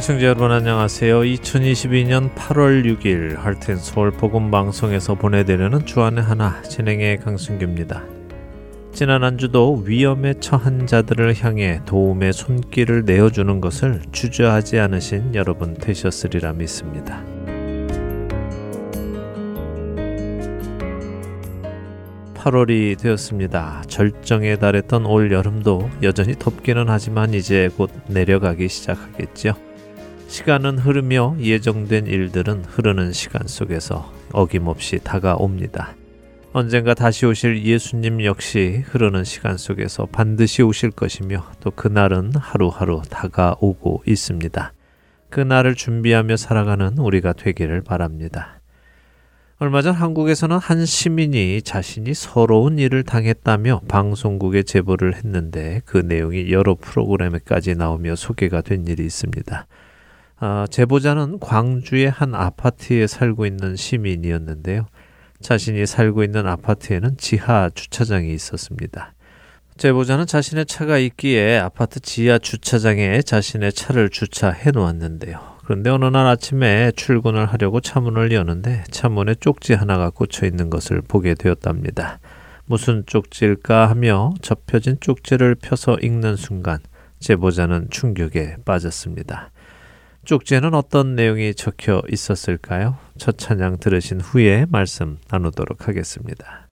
시청자 여러분 안녕하세요. 2022년 8월 6일 할텐 서울 복음 방송에서 보내드리는 주안의 하나 진행의 강승규입니다. 지난 한 주도 위험에 처한 자들을 향해 도움의 손길을 내어주는 것을 주저하지 않으신 여러분 되셨으리라 믿습니다. 8월이 되었습니다. 절정에 달했던 올 여름도 여전히 덥기는 하지만 이제 곧 내려가기 시작하겠죠. 시간은 흐르며 예정된 일들은 흐르는 시간 속에서 어김없이 다가옵니다. 언젠가 다시 오실 예수님 역시 흐르는 시간 속에서 반드시 오실 것이며 또 그날은 하루하루 다가오고 있습니다. 그날을 준비하며 살아가는 우리가 되기를 바랍니다. 얼마 전 한국에서는 한 시민이 자신이 서러운 일을 당했다며 방송국에 제보를 했는데 그 내용이 여러 프로그램에까지 나오며 소개가 된 일이 있습니다. 아, 제보자는 광주의 한 아파트에 살고 있는 시민이었는데요. 자신이 살고 있는 아파트에는 지하 주차장이 있었습니다. 제보자는 자신의 차가 있기에 아파트 지하 주차장에 자신의 차를 주차해 놓았는데요. 그런데 어느 날 아침에 출근을 하려고 차문을 여는데 차문에 쪽지 하나가 꽂혀 있는 것을 보게 되었답니다. 무슨 쪽지일까 하며 접혀진 쪽지를 펴서 읽는 순간 제보자는 충격에 빠졌습니다. 쪽지에는 어떤 내용이 적혀 있었을까요? 첫 찬양 들으신 후에 말씀 나누도록 하겠습니다.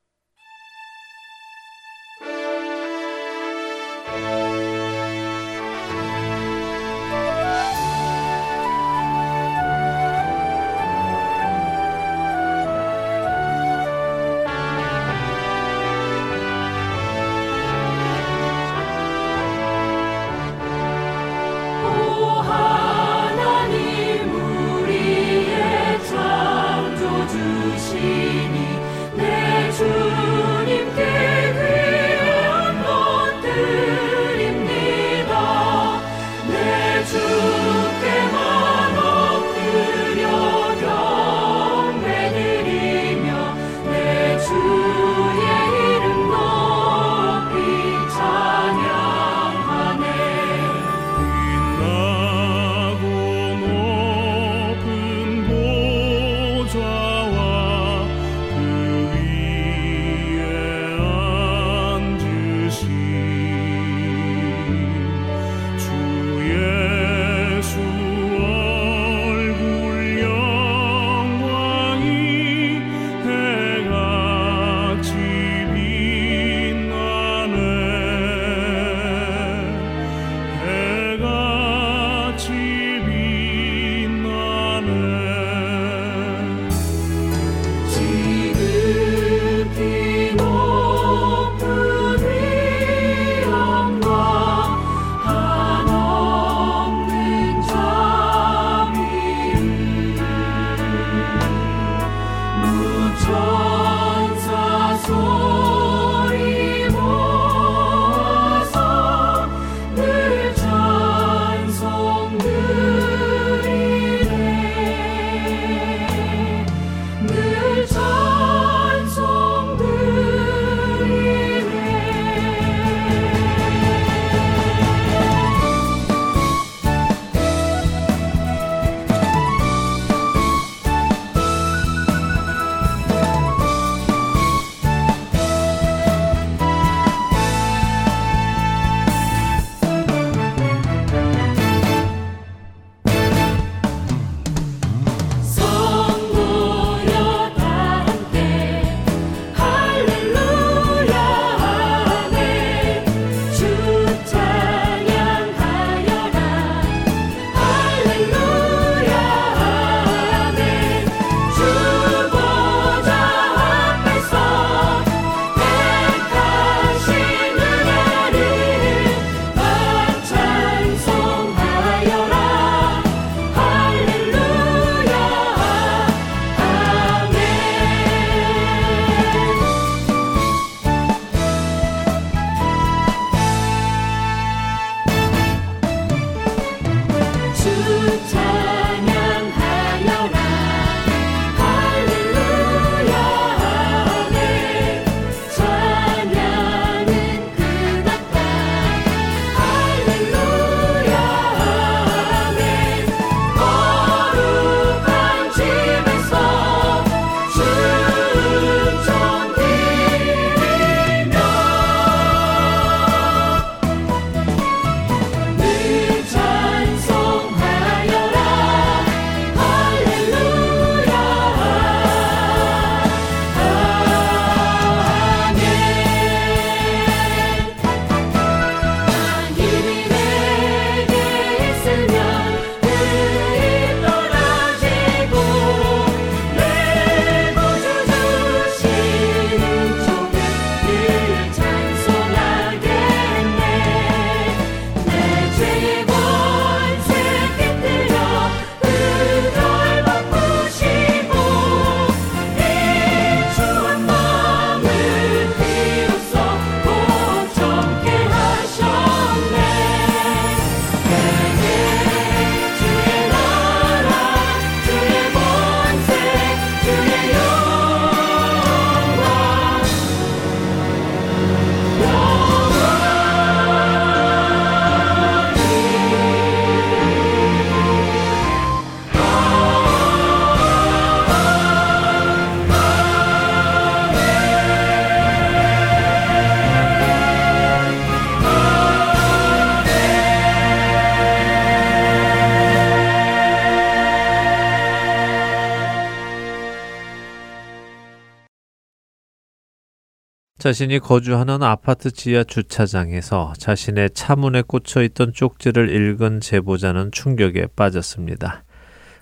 자신이 거주하는 아파트 지하 주차장에서 자신의 차문에 꽂혀 있던 쪽지를 읽은 제보자는 충격에 빠졌습니다.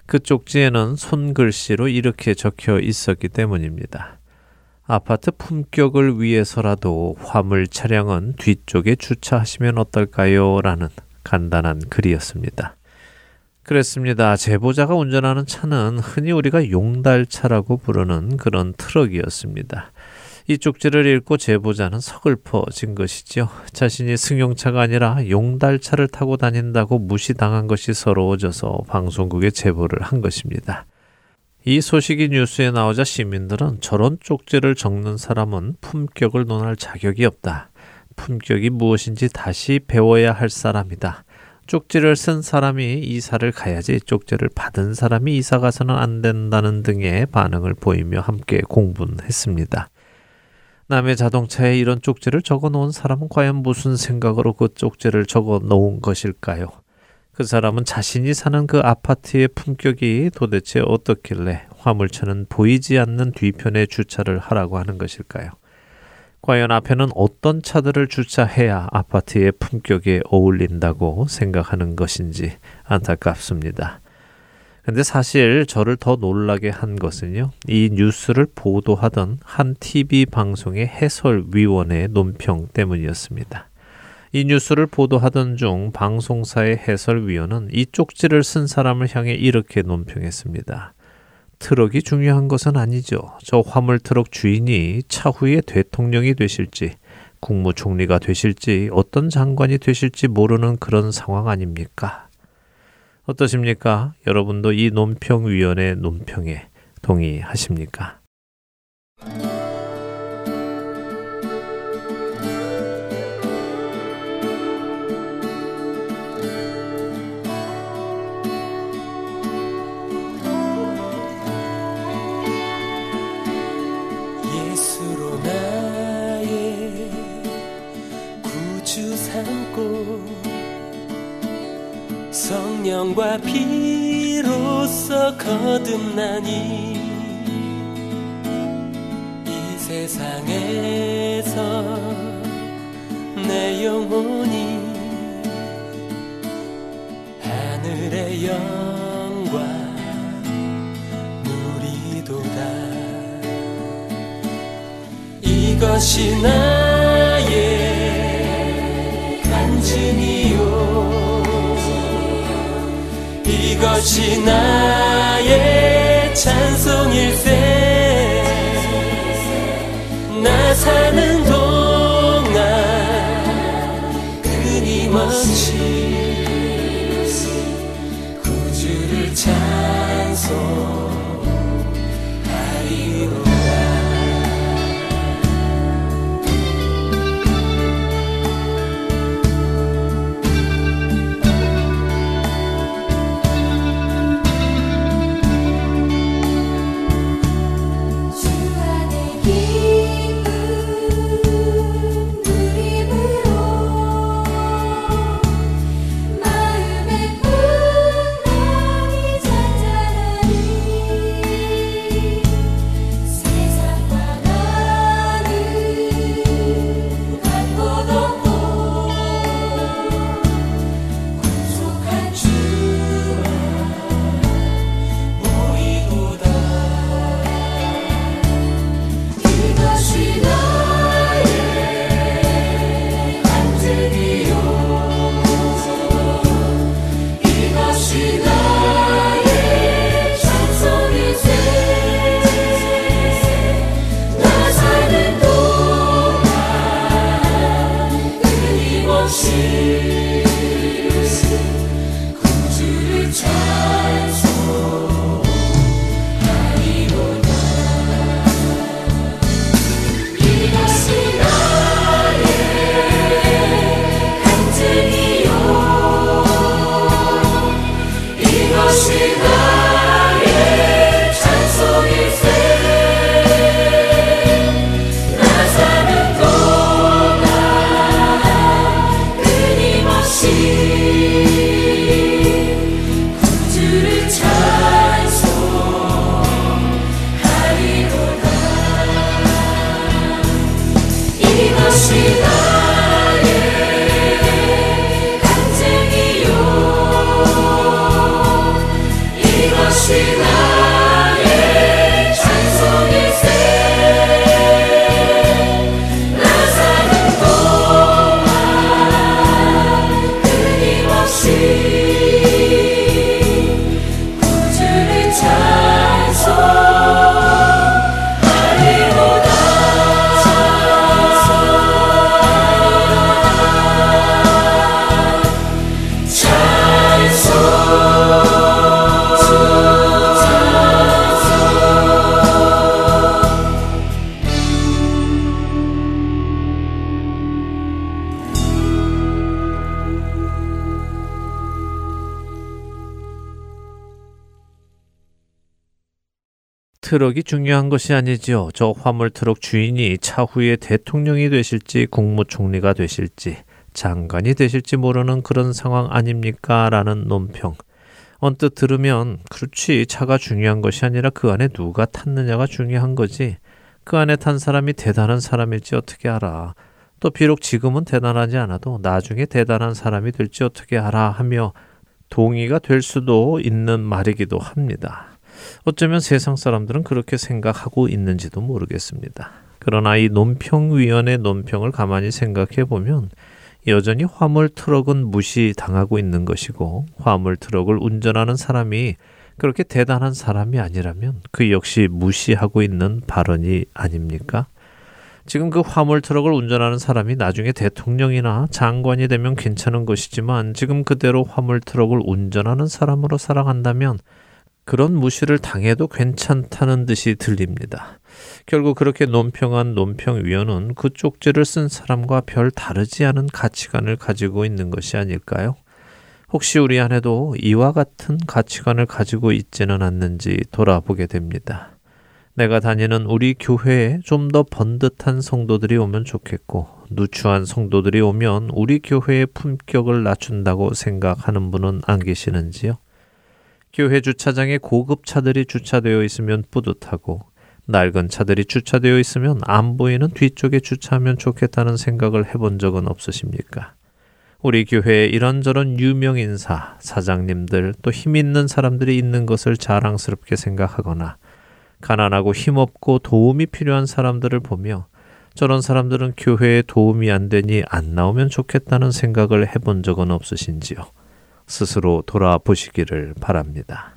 그 쪽지에는 손글씨로 이렇게 적혀 있었기 때문입니다. 아파트 품격을 위해서라도 화물 차량은 뒤쪽에 주차하시면 어떨까요? 라는 간단한 글이었습니다. 그랬습니다. 제보자가 운전하는 차는 흔히 우리가 용달차라고 부르는 그런 트럭이었습니다. 이 쪽지를 읽고 제보자는 서글퍼진 것이지요. 자신이 승용차가 아니라 용달차를 타고 다닌다고 무시당한 것이 서러워져서 방송국에 제보를 한 것입니다. 이 소식이 뉴스에 나오자 시민들은 저런 쪽지를 적는 사람은 품격을 논할 자격이 없다. 품격이 무엇인지 다시 배워야 할 사람이다. 쪽지를 쓴 사람이 이사를 가야지 쪽지를 받은 사람이 이사 가서는 안 된다는 등의 반응을 보이며 함께 공분했습니다. 남의 자동차에 이런 쪽지를 적어 놓은 사람은 과연 무슨 생각으로 그 쪽지를 적어 놓은 것일까요? 그 사람은 자신이 사는 그 아파트의 품격이 도대체 어떻길래 화물차는 보이지 않는 뒤편에 주차를 하라고 하는 것일까요? 과연 앞에는 어떤 차들을 주차해야 아파트의 품격에 어울린다고 생각하는 것인지 안타깝습니다. 근데 사실 저를 더 놀라게 한 것은요. 이 뉴스를 보도하던 한 TV 방송의 해설위원의 논평 때문이었습니다. 이 뉴스를 보도하던 중 방송사의 해설위원은 이 쪽지를 쓴 사람을 향해 이렇게 논평했습니다. 트럭이 중요한 것은 아니죠. 저 화물 트럭 주인이 차후에 대통령이 되실지, 국무총리가 되실지, 어떤 장관이 되실지 모르는 그런 상황 아닙니까? 어떠십니까? 여러분도 이 논평위원의 논평에 동의하십니까? 성령과 피로써 거듭나니 이 세상에서 내 영혼이 하늘의 영광 누리도다. 이것이 나 이것이 나의 찬송일세. 나 사는 동 트럭이 중요한 것이 아니지요. 저 화물 트럭 주인이 차후에 대통령이 되실지 국무총리가 되실지 장관이 되실지 모르는 그런 상황 아닙니까? 라는 논평. 언뜻 들으면 그렇지 차가 중요한 것이 아니라 그 안에 누가 탔느냐가 중요한 거지. 그 안에 탄 사람이 대단한 사람일지 어떻게 알아. 또 비록 지금은 대단하지 않아도 나중에 대단한 사람이 될지 어떻게 알아 하며 동의가 될 수도 있는 말이기도 합니다. 어쩌면 세상 사람들은 그렇게 생각하고 있는지도 모르겠습니다. 그러나 이 논평위원회 논평을 가만히 생각해 보면 여전히 화물 트럭은 무시당하고 있는 것이고 화물 트럭을 운전하는 사람이 그렇게 대단한 사람이 아니라면 그 역시 무시하고 있는 발언이 아닙니까? 지금 그 화물 트럭을 운전하는 사람이 나중에 대통령이나 장관이 되면 괜찮은 것이지만 지금 그대로 화물 트럭을 운전하는 사람으로 살아간다면 그런 무시를 당해도 괜찮다는 듯이 들립니다. 결국 그렇게 논평한 논평위원은 그 쪽지를 쓴 사람과 별 다르지 않은 가치관을 가지고 있는 것이 아닐까요? 혹시 우리 안에도 이와 같은 가치관을 가지고 있지는 않는지 돌아보게 됩니다. 내가 다니는 우리 교회에 좀 더 번듯한 성도들이 오면 좋겠고, 누추한 성도들이 오면 우리 교회의 품격을 낮춘다고 생각하는 분은 안 계시는지요? 교회 주차장에 고급 차들이 주차되어 있으면 뿌듯하고, 낡은 차들이 주차되어 있으면 안 보이는 뒤쪽에 주차하면 좋겠다는 생각을 해본 적은 없으십니까? 우리 교회에 이런저런 유명 인사, 사장님들, 또 힘 있는 사람들이 있는 것을 자랑스럽게 생각하거나 가난하고 힘없고 도움이 필요한 사람들을 보며 저런 사람들은 교회에 도움이 안 되니 안 나오면 좋겠다는 생각을 해본 적은 없으신지요? 스스로 돌아보시기를 바랍니다.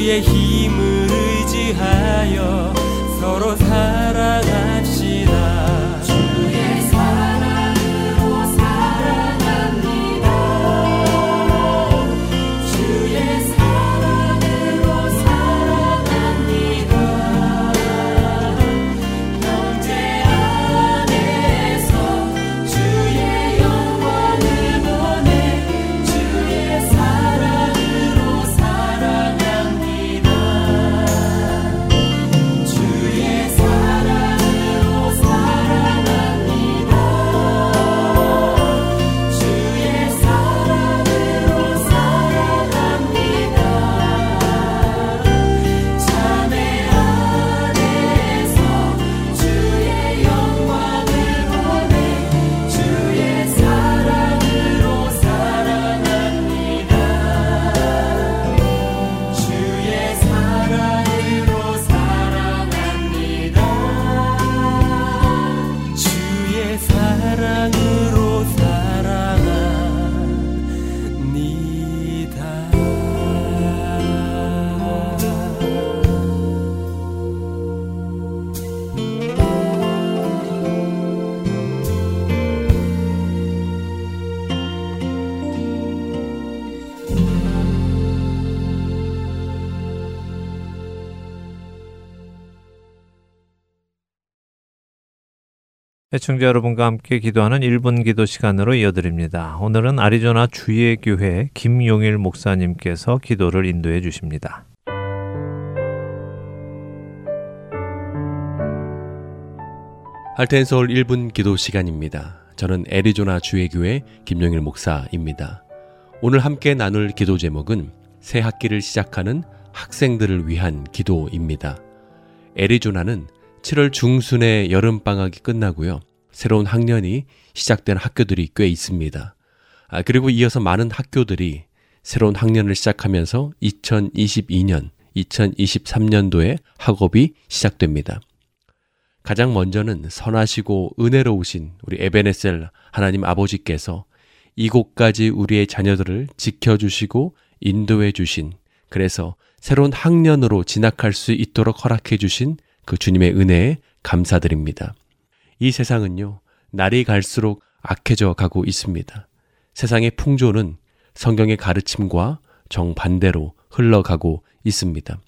주의 사랑 애청자 여러분과 함께 기도하는 1분 기도 시간으로 이어드립니다. 오늘은 아리조나 주의 교회 김용일 목사님께서 기도를 인도해 주십니다. 할텐 서울 1분 기도 시간입니다. 저는 애리조나 주의 교회 김용일 목사입니다. 오늘 함께 나눌 기도 제목은 새 학기를 시작하는 학생들을 위한 기도입니다. 애리조나는 7월 중순에 여름방학이 끝나고요. 새로운 학년이 시작된 학교들이 꽤 있습니다. 아, 그리고 이어서 많은 학교들이 새로운 학년을 시작하면서 2022년, 2023년도에 학업이 시작됩니다. 가장 먼저는 선하시고 은혜로우신 우리 에베네셀 하나님 아버지께서 이곳까지 우리의 자녀들을 지켜주시고 인도해 주신 그래서 새로운 학년으로 진학할 수 있도록 허락해 주신 그 주님의 은혜에 감사드립니다. 이 세상은요, 날이 갈수록 악해져 가고 있습니다. 세상의 풍조는 성경의 가르침과 정반대로 흘러가고 있습니다.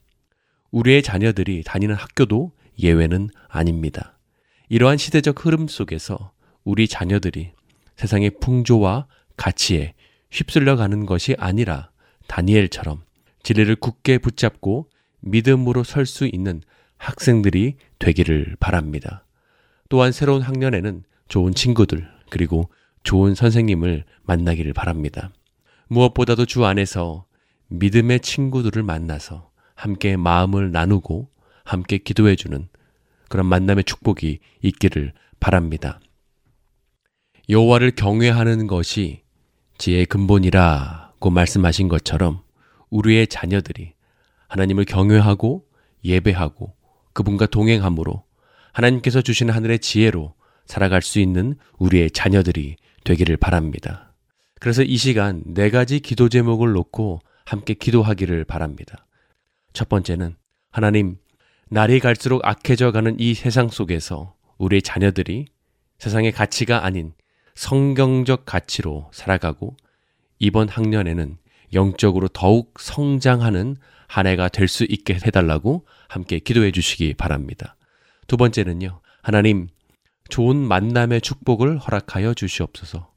우리의 자녀들이 다니는 학교도 예외는 아닙니다. 이러한 시대적 흐름 속에서 우리 자녀들이 세상의 풍조와 가치에 휩쓸려 가는 것이 아니라 다니엘처럼 진리를 굳게 붙잡고 믿음으로 설 수 있는 학생들이 되기를 바랍니다. 또한 새로운 학년에는 좋은 친구들, 그리고 좋은 선생님을 만나기를 바랍니다. 무엇보다도 주 안에서 믿음의 친구들을 만나서 함께 마음을 나누고 함께 기도해주는 그런 만남의 축복이 있기를 바랍니다. 여호와를 경외하는 것이 지혜의 근본이라고 말씀하신 것처럼 우리의 자녀들이 하나님을 경외하고 예배하고 그분과 동행함으로 하나님께서 주시는 하늘의 지혜로 살아갈 수 있는 우리의 자녀들이 되기를 바랍니다. 그래서 이 시간 네 가지 기도 제목을 놓고 함께 기도하기를 바랍니다. 첫 번째는 하나님, 날이 갈수록 악해져 가는 이 세상 속에서 우리의 자녀들이 세상의 가치가 아닌 성경적 가치로 살아가고 이번 학년에는 영적으로 더욱 성장하는 한 해가 될 수 있게 해달라고 함께 기도해 주시기 바랍니다. 두 번째는요, 하나님, 좋은 만남의 축복을 허락하여 주시옵소서.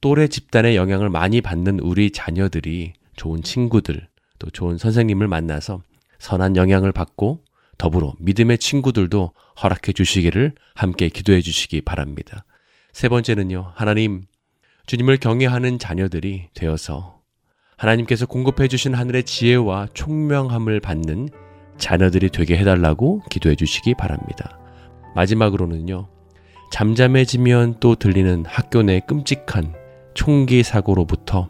또래 집단의 영향을 많이 받는 우리 자녀들이 좋은 친구들, 또 좋은 선생님을 만나서 선한 영향을 받고 더불어 믿음의 친구들도 허락해 주시기를 함께 기도해 주시기 바랍니다. 세 번째는요, 하나님, 주님을 경외하는 자녀들이 되어서 하나님께서 공급해 주신 하늘의 지혜와 총명함을 받는 자녀들이 되게 해달라고 기도해 주시기 바랍니다. 마지막으로는요, 잠잠해지면 또 들리는 학교 내 끔찍한 총기 사고로부터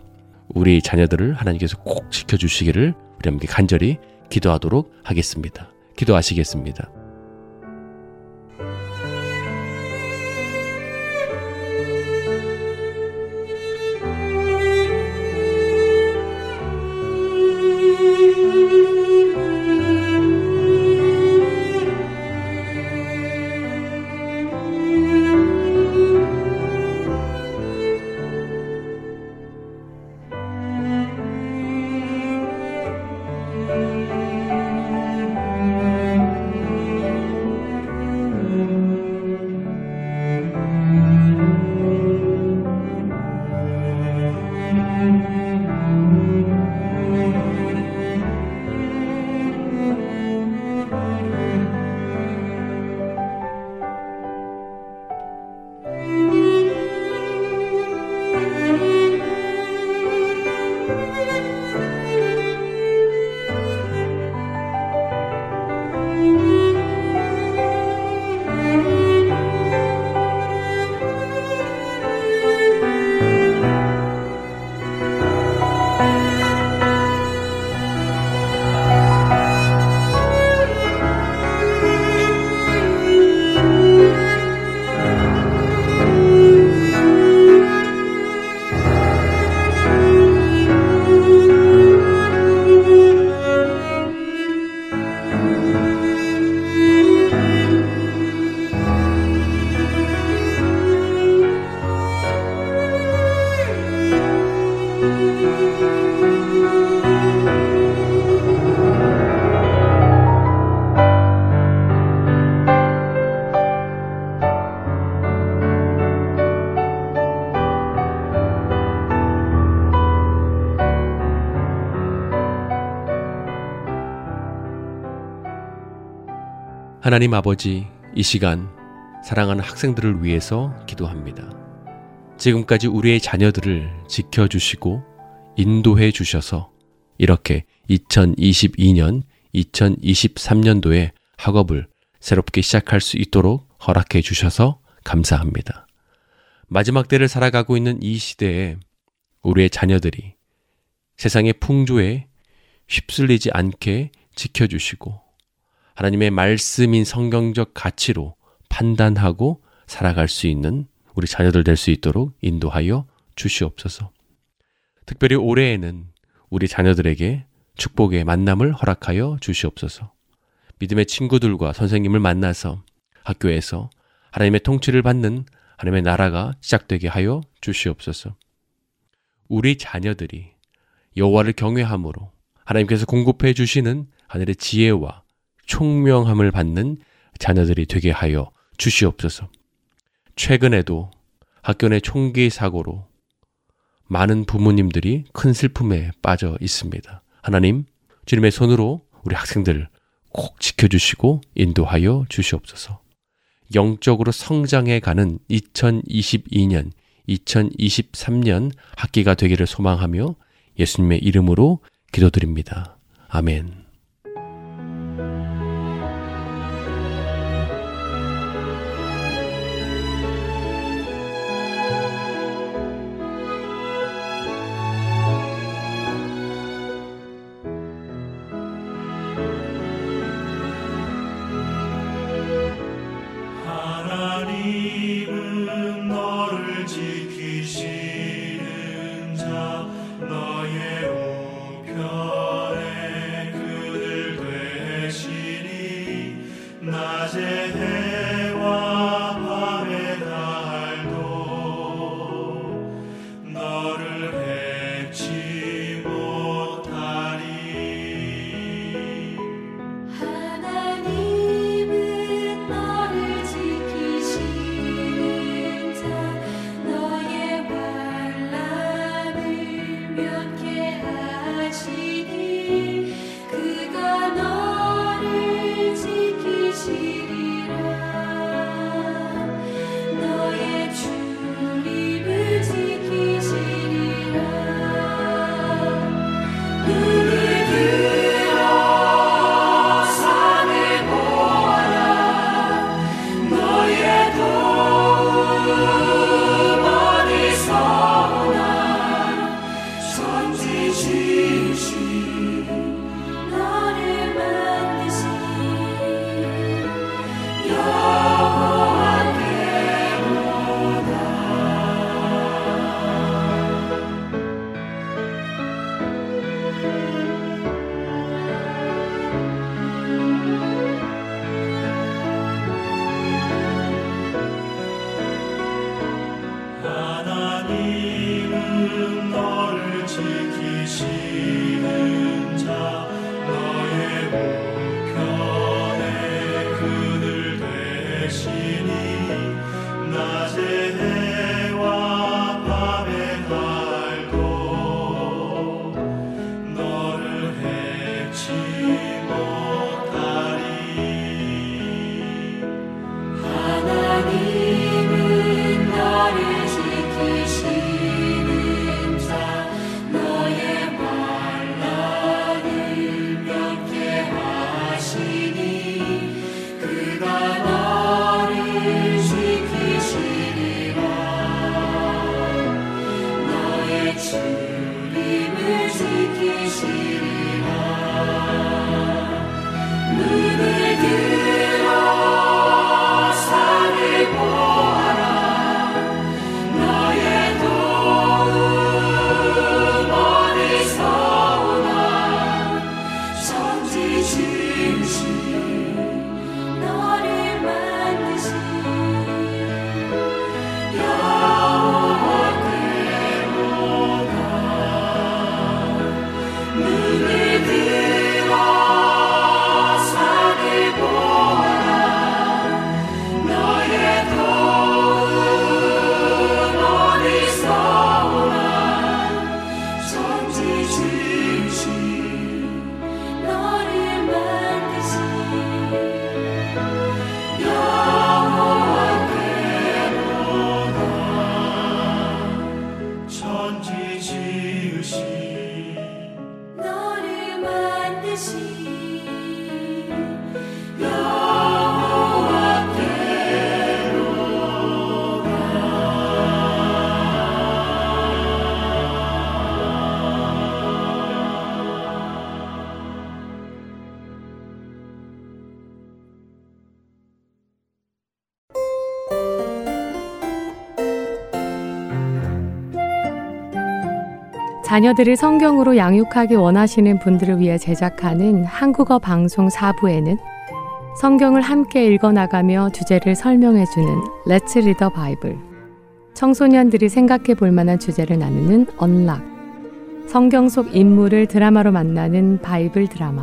우리 자녀들을 하나님께서 꼭 지켜주시기를 우리 함께 간절히 기도하도록 하겠습니다. 기도하시겠습니다. 하나님 아버지, 이 시간 사랑하는 학생들을 위해서 기도합니다. 지금까지 우리의 자녀들을 지켜주시고 인도해 주셔서 이렇게 2022년, 2023년도에 학업을 새롭게 시작할 수 있도록 허락해 주셔서 감사합니다. 마지막 때를 살아가고 있는 이 시대에 우리의 자녀들이 세상의 풍조에 휩쓸리지 않게 지켜주시고 하나님의 말씀인 성경적 가치로 판단하고 살아갈 수 있는 우리 자녀들 될 수 있도록 인도하여 주시옵소서. 특별히 올해에는 우리 자녀들에게 축복의 만남을 허락하여 주시옵소서. 믿음의 친구들과 선생님을 만나서 학교에서 하나님의 통치를 받는 하나님의 나라가 시작되게 하여 주시옵소서. 우리 자녀들이 여호와를 경외함으로 하나님께서 공급해 주시는 하늘의 지혜와 총명함을 받는 자녀들이 되게 하여 주시옵소서. 최근에도 학교 내 총기 사고로 많은 부모님들이 큰 슬픔에 빠져 있습니다. 하나님, 주님의 손으로 우리 학생들 꼭 지켜주시고 인도하여 주시옵소서. 영적으로 성장해 가는 2022년, 2023년 학기가 되기를 소망하며 예수님의 이름으로 기도드립니다. 아멘. 자녀들을 성경으로 양육하기 원하시는 분들을 위해 제작하는 한국어 방송 4부에는 성경을 함께 읽어나가며 주제를 설명해주는 Let's Read the Bible, 청소년들이 생각해 볼 만한 주제를 나누는 Unlock, 성경 속 인물을 드라마로 만나는 바이블 드라마,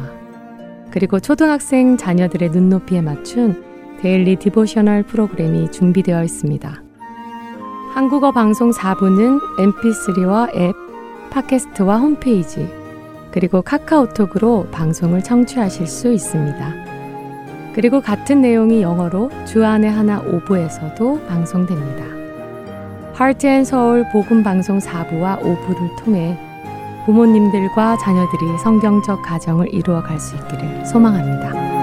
그리고 초등학생 자녀들의 눈높이에 맞춘 Daily Devotional 프로그램이 준비되어 있습니다. 한국어 방송 4부는 mp3와 앱, 팟캐스트와 홈페이지, 그리고 카카오톡으로 방송을 청취하실 수 있습니다. 그리고 같은 내용이 영어로 주안의 하나 5부에서도 방송됩니다. Heart and Soul 복음 방송 4부와 5부를 통해 부모님들과 자녀들이 성경적 가정을 이루어 갈 수 있기를 소망합니다.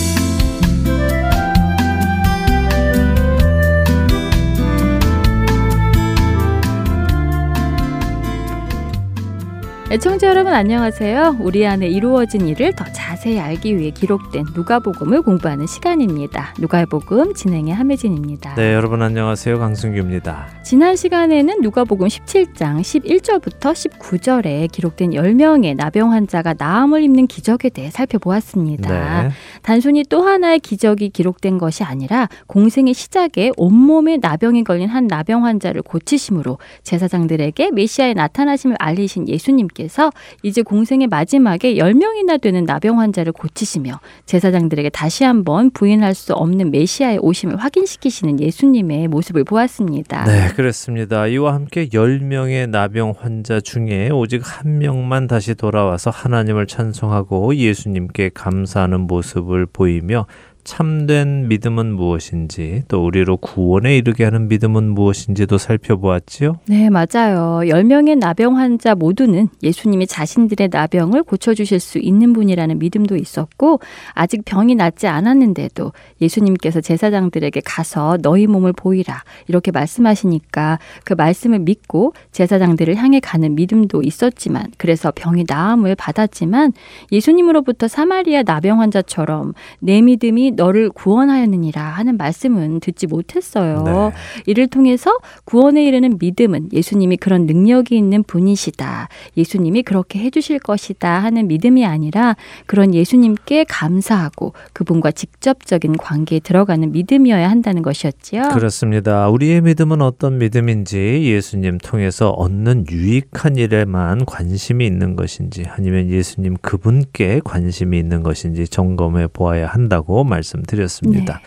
애청자 여러분 안녕하세요. 우리 안에 이루어진 일을 더 자세히 알기 위해 기록된 누가복음을 공부하는 시간입니다. 누가복음 진행의 함혜진입니다. 네, 여러분 안녕하세요. 강승규입니다. 지난 시간에는 누가복음 17장 11절부터 19절에 기록된 10명의 나병 환자가 나음을 입는 기적에 대해 살펴보았습니다. 네. 단순히 또 하나의 기적이 기록된 것이 아니라 공생의 시작에 온몸에 나병이 걸린 한 나병 환자를 고치심으로 제사장들에게 메시아의 나타나심을 알리신 예수님께 님께서 이제 공생의 마지막에 10명이나 되는 나병 환자를 고치시며 제사장들에게 다시 한번 부인할 수 없는 메시아의 오심을 확인시키시는 예수님의 모습을 보았습니다. 네, 그렇습니다. 이와 함께 10명의 나병 환자 중에 오직 한 명만 다시 돌아와서 하나님을 찬송하고 예수님께 감사하는 모습을 보이며 참된 믿음은 무엇인지 또 우리로 구원에 이르게 하는 믿음은 무엇인지도 살펴보았지요. 네, 맞아요. 10명의 나병 환자 모두는 예수님이 자신들의 나병을 고쳐 주실 수 있는 분이라는 믿음도 있었고 아직 병이 낫지 않았는데도 예수님께서 제사장들에게 가서 너희 몸을 보이라 이렇게 말씀하시니까 그 말씀을 믿고 제사장들을 향해 가는 믿음도 있었지만 그래서 병이 나음을 받았지만 예수님으로부터 사마리아 나병 환자처럼 내 믿음이 너를 구원하였느니라 하는 말씀은 듣지 못했어요. 네. 이를 통해서 구원에 이르는 믿음은 예수님이 그런 능력이 있는 분이시다. 예수님이 그렇게 해주실 것이다 하는 믿음이 아니라 그런 예수님께 감사하고 그분과 직접적인 관계에 들어가는 믿음이어야 한다는 것이었지요. 그렇습니다. 우리의 믿음은 어떤 믿음인지 예수님 통해서 얻는 유익한 일에만 관심이 있는 것인지 아니면 예수님 그분께 관심이 있는 것인지 점검해 보아야 한다고 말 말씀드렸습니다. 네.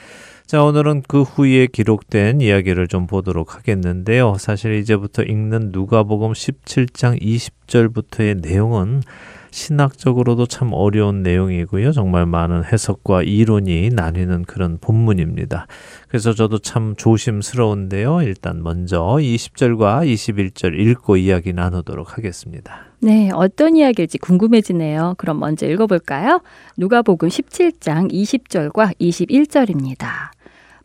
자, 오늘은 그 후에 기록된 이야기를 좀 보도록 하겠는데요. 사실 이제부터 읽는 누가복음 17장 20 절부터의 내용은 신학적으로도 참 어려운 내용이고요. 정말 많은 해석과 이론이 나뉘는 그런 본문입니다. 그래서 저도 참 조심스러운데요. 일단 먼저 20절과 21절 읽고 이야기 나누도록 하겠습니다. 네, 어떤 이야기일지 궁금해지네요. 그럼 먼저 읽어볼까요? 누가복음 17장 20절과 21절입니다.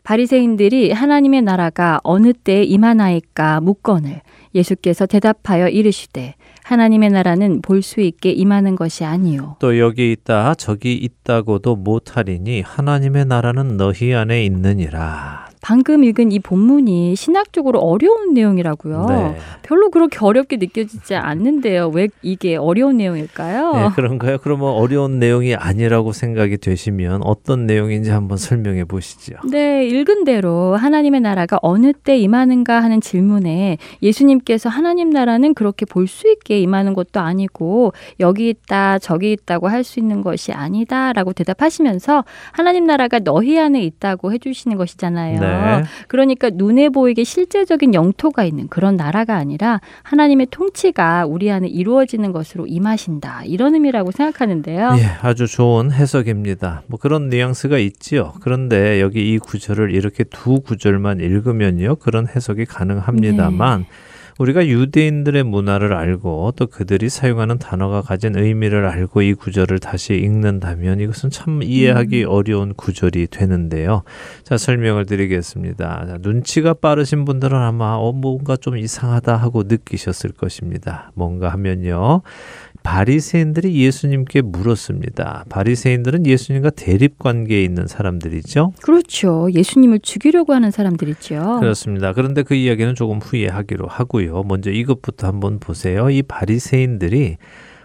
바리새인들이 하나님의 나라가 어느 때에 임하나이까 묻건을 예수께서 대답하여 이르시되 하나님의 나라는 볼 수 있게 임하는 것이 아니요. 또 여기 있다 저기 있다고도 못하리니 하나님의 나라는 너희 안에 있느니라. 방금 읽은 이 본문이 신학적으로 어려운 내용이라고요. 네. 별로 그렇게 어렵게 느껴지지 않는데요. 왜 이게 어려운 내용일까요? 네, 그런가요? 그러면 어려운 내용이 아니라고 생각이 되시면 어떤 내용인지 한번 설명해 보시죠. 네, 읽은 대로 하나님의 나라가 어느 때 임하는가 하는 질문에 예수님께서 하나님 나라는 그렇게 볼 수 있게 임하는 것도 아니고 여기 있다 저기 있다고 할 수 있는 것이 아니다라고 대답하시면서 하나님 나라가 너희 안에 있다고 해주시는 것이잖아요. 네. 그러니까 눈에 보이게 실제적인 영토가 있는 그런 나라가 아니라 하나님의 통치가 우리 안에 이루어지는 것으로 임하신다 이런 의미라고 생각하는데요. 예, 아주 좋은 해석입니다. 뭐 그런 뉘앙스가 있지요. 그런데 여기 이 구절을 이렇게 두 구절만 읽으면요 그런 해석이 가능합니다만. 네. 우리가 유대인들의 문화를 알고 또 그들이 사용하는 단어가 가진 의미를 알고 이 구절을 다시 읽는다면 이것은 참 이해하기 음. 어려운 구절이 되는데요. 자, 설명을 드리겠습니다. 자, 눈치가 빠르신 분들은 아마 어, 뭔가 좀 이상하다 하고 느끼셨을 것입니다. 뭔가 하면요. 바리새인들이 예수님께 물었습니다. 바리새인들은 예수님과 대립 관계에 있는 사람들이죠. 그렇죠. 예수님을 죽이려고 하는 사람들이죠. 그렇습니다. 그런데 그 이야기는 조금 후에 하기로 하고요. 먼저 이것부터 한번 보세요. 이 바리새인들이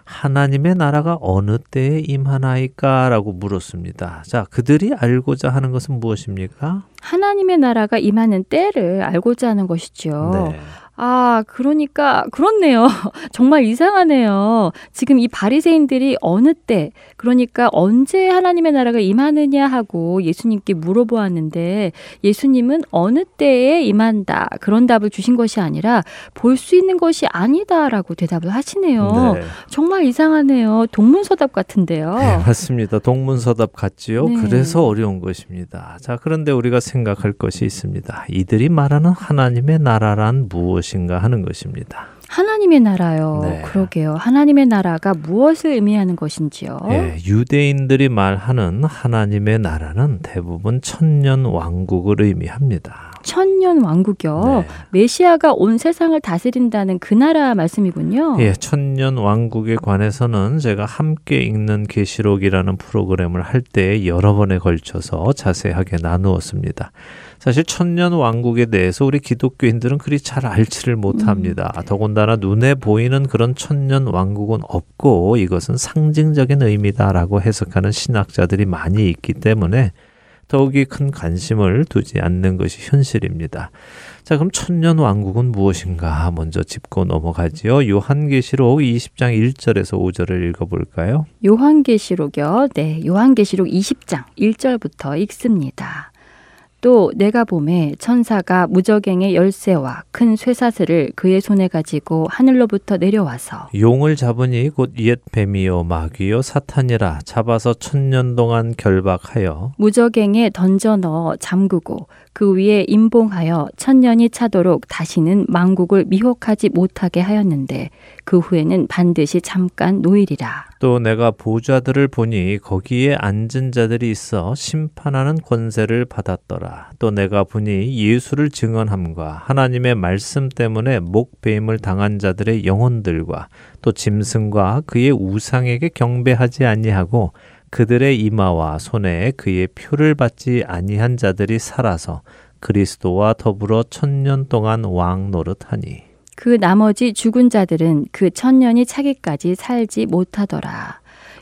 하나님의 나라가 어느 때에 임하나이까라고 물었습니다. 자, 그들이 알고자 하는 것은 무엇입니까? 하나님의 나라가 임하는 때를 알고자 하는 것이죠. 네. 아, 그러니까 그렇네요. 정말 이상하네요. 지금 이 바리새인들이 어느 때, 그러니까 언제 하나님의 나라가 임하느냐 하고 예수님께 물어보았는데 예수님은 어느 때에 임한다. 그런 답을 주신 것이 아니라 볼 수 있는 것이 아니다라고 대답을 하시네요. 네. 정말 이상하네요. 동문서답 같은데요. 네, 맞습니다. 동문서답 같지요. 네. 그래서 어려운 것입니다. 자, 그런데 우리가 생각할 것이 있습니다. 이들이 말하는 하나님의 나라란 무엇 것인가 하는 것입니다. 하나님의 나라요. 네. 그러게요. 하나님의 나라가 무엇을 의미하는 것인지요? 예, 유대인들이 말하는 하나님의 나라는 대부분 천년 왕국을 의미합니다. 천년 왕국이요. 네. 메시아가 온 세상을 다스린다는 그 나라 말씀이군요. 예, 천년 왕국에 관해서는 제가 함께 읽는 계시록이라는 프로그램을 할 때 여러 번에 걸쳐서 자세하게 나누었습니다. 사실 천년 왕국에 대해서 우리 기독교인들은 그리 잘 알지를 못합니다. 음. 더군다나 눈에 보이는 그런 천년 왕국은 없고 이것은 상징적인 의미다라고 해석하는 신학자들이 많이 있기 때문에 더욱이 큰 관심을 두지 않는 것이 현실입니다. 자, 그럼 천년 왕국은 무엇인가 먼저 짚고 넘어가지요. 요한계시록 20장 1절에서 5절을 읽어 볼까요? 요한계시록이요. 네, 요한계시록 20장 1절부터 읽습니다. 또 내가 봄에 천사가 무적행의 열쇠와 큰 쇠사슬을 그의 손에 가지고 하늘로부터 내려와서 용을 잡으니 곧 옛 뱀이요 마귀요 사탄이라 잡아서 천년 동안 결박하여 무적행에 던져 넣어 잠그고 그 위에 임봉하여 천년이 차도록 다시는 망국을 미혹하지 못하게 하였는데 그 후에는 반드시 잠깐 노일이라. 또 내가 보좌들을 보니 거기에 앉은 자들이 있어 심판하는 권세를 받았더라. 또 내가 보니 예수를 증언함과 하나님의 말씀 때문에 목배임을 당한 자들의 영혼들과 또 짐승과 그의 우상에게 경배하지 아니하고 그들의 이마와 손에 그의 표를 받지 아니한 자들이 살아서 그리스도와 더불어 천년 동안 왕 노릇하니 그 나머지 죽은 자들은 그 천년이 차기까지 살지 못하더라.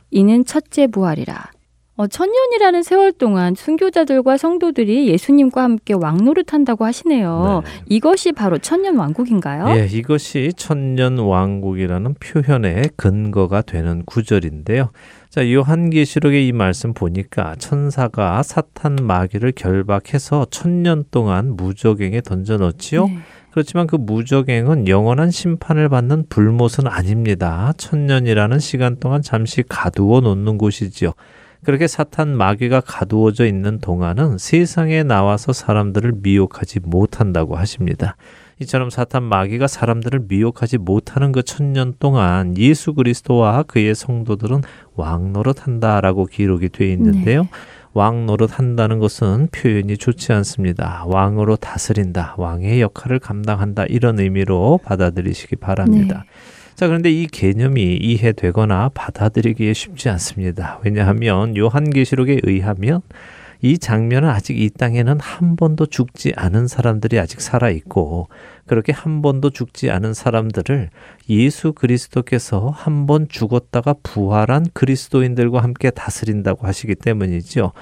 이는 첫째 부활이라. 어, 천년이라는 세월 동안 순교자들과 성도들이 예수님과 함께 왕노릇한다고 하시네요. 네. 이것이 바로 천년 왕국인가요? 예, 이것이 천년 왕국이라는 표현의 근거가 되는 구절인데요. 자, 요한계시록의 이 말씀 보니까 천사가 사탄 마귀를 결박해서 천년 동안 무적행에 던져 넣지요. 네. 그렇지만 그 무적행은 영원한 심판을 받는 불못은 아닙니다. 천년이라는 시간 동안 잠시 가두어 놓는 곳이지요. 그렇게 사탄 마귀가 가두어져 있는 동안은 세상에 나와서 사람들을 미혹하지 못한다고 하십니다. 이처럼 사탄 마귀가 사람들을 미혹하지 못하는 그 천년 동안 예수 그리스도와 그의 성도들은 왕 노릇 한다라고 기록이 되어 있는데요. 네. 왕 노릇 한다는 것은 표현이 좋지 않습니다. 왕으로 다스린다, 왕의 역할을 감당한다 이런 의미로 받아들이시기 바랍니다. 네. 자, 그런데 이 개념이 이해되거나 받아들이기에 쉽지 않습니다. 왜냐하면 요한계시록에 의하면 이 장면은 아직 이 땅에는 한 번도 죽지 않은 사람들이 아직 살아 있고 그렇게 한 번도 죽지 않은 사람들을 예수 그리스도께서 한 번 죽었다가 부활한 그리스도인들과 함께 다스린다고 하시기 때문이죠.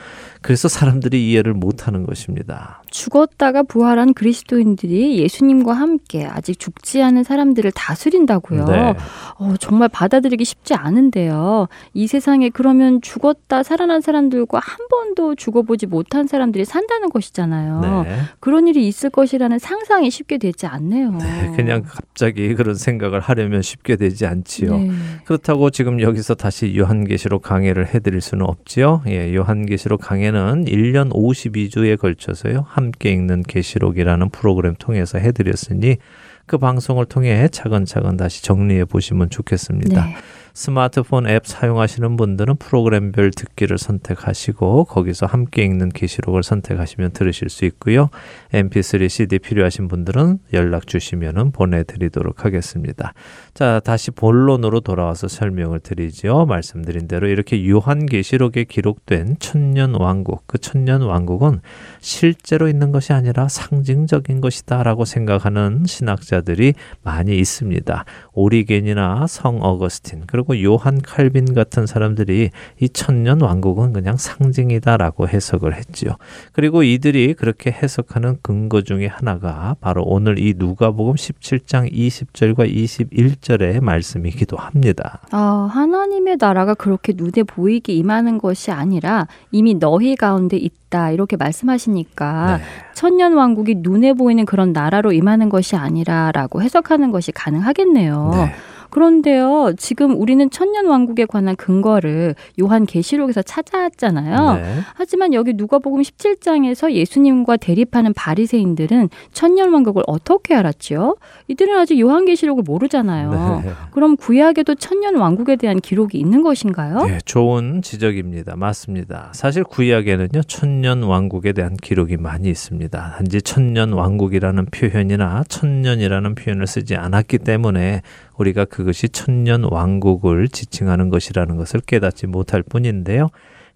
그래서 사람들이 이해를 못하는 것입니다. 죽었다가 부활한 그리스도인들이 예수님과 함께 아직 죽지 않은 사람들을 다스린다고요. 네. 어, 정말 받아들이기 쉽지 않은데요. 이 세상에 그러면 죽었다 살아난 사람들과 한 번도 죽어보지 못한 사람들이 산다는 것이잖아요. 네. 그런 일이 있을 것이라는 상상이 쉽게 되지 않네요. 네, 그냥 갑자기 그런 생각을 하려면 쉽게 되지 않지요. 네. 그렇다고 지금 여기서 다시 요한계시록 강해를 해드릴 수는 없지요. 예, 요한계시록 강해는 1년 52주에 걸쳐서요. 함께 읽는 계시록이라는 프로그램 통해서 해드렸으니 그 방송을 통해 차근차근 다시 정리해 보시면 좋겠습니다. 네. 스마트폰 앱 사용하시는 분들은 프로그램별 듣기를 선택하시고 거기서 함께 읽는 게시록을 선택하시면 들으실 수 있고요. MP3 CD 필요하신 분들은 연락 주시면 보내드리도록 하겠습니다. 자, 다시 본론으로 돌아와서 설명을 드리죠. 말씀드린 대로 이렇게 요한계시록에 기록된 천년 왕국, 그 천년 왕국은 실제로 있는 것이 아니라 상징적인 것이다라고 생각하는 신학자들이 많이 있습니다. 오리겐이나 성 어거스틴, 그리고 요한 칼빈 같은 사람들이 이 천년 왕국은 그냥 상징이다라고 해석을 했지요. 그리고 이들이 그렇게 해석하는 근거 중에 하나가 바로 오늘 이 누가복음 17장 20절과 21절 1절의 말씀이기도 합니다. 아, 하나님의 나라가 그렇게 눈에 보이게 임하는 것이 아니라 이미 너희 가운데 있다. 이렇게 말씀하시니까 네. 천년 왕국이 눈에 보이는 그런 나라로 임하는 것이 아니라라고 해석하는 것이 가능하겠네요. 네. 그런데요, 지금 우리는 천년 왕국에 관한 근거를 요한 계시록에서 찾아왔잖아요. 네. 하지만 여기 누가복음 17장에서 예수님과 대립하는 바리새인들은 천년 왕국을 어떻게 알았죠? 이들은 아직 요한 계시록을 모르잖아요. 네. 그럼 구약에도 천년 왕국에 대한 기록이 있는 것인가요? 네, 좋은 지적입니다. 맞습니다. 사실 구약에는요, 천년 왕국에 대한 기록이 많이 있습니다. 단지 천년 왕국이라는 표현이나 천년이라는 표현을 쓰지 않았기 때문에 우리가 그것이 천년 왕국을 지칭하는 것이라는 것을 깨닫지 못할 뿐인데요.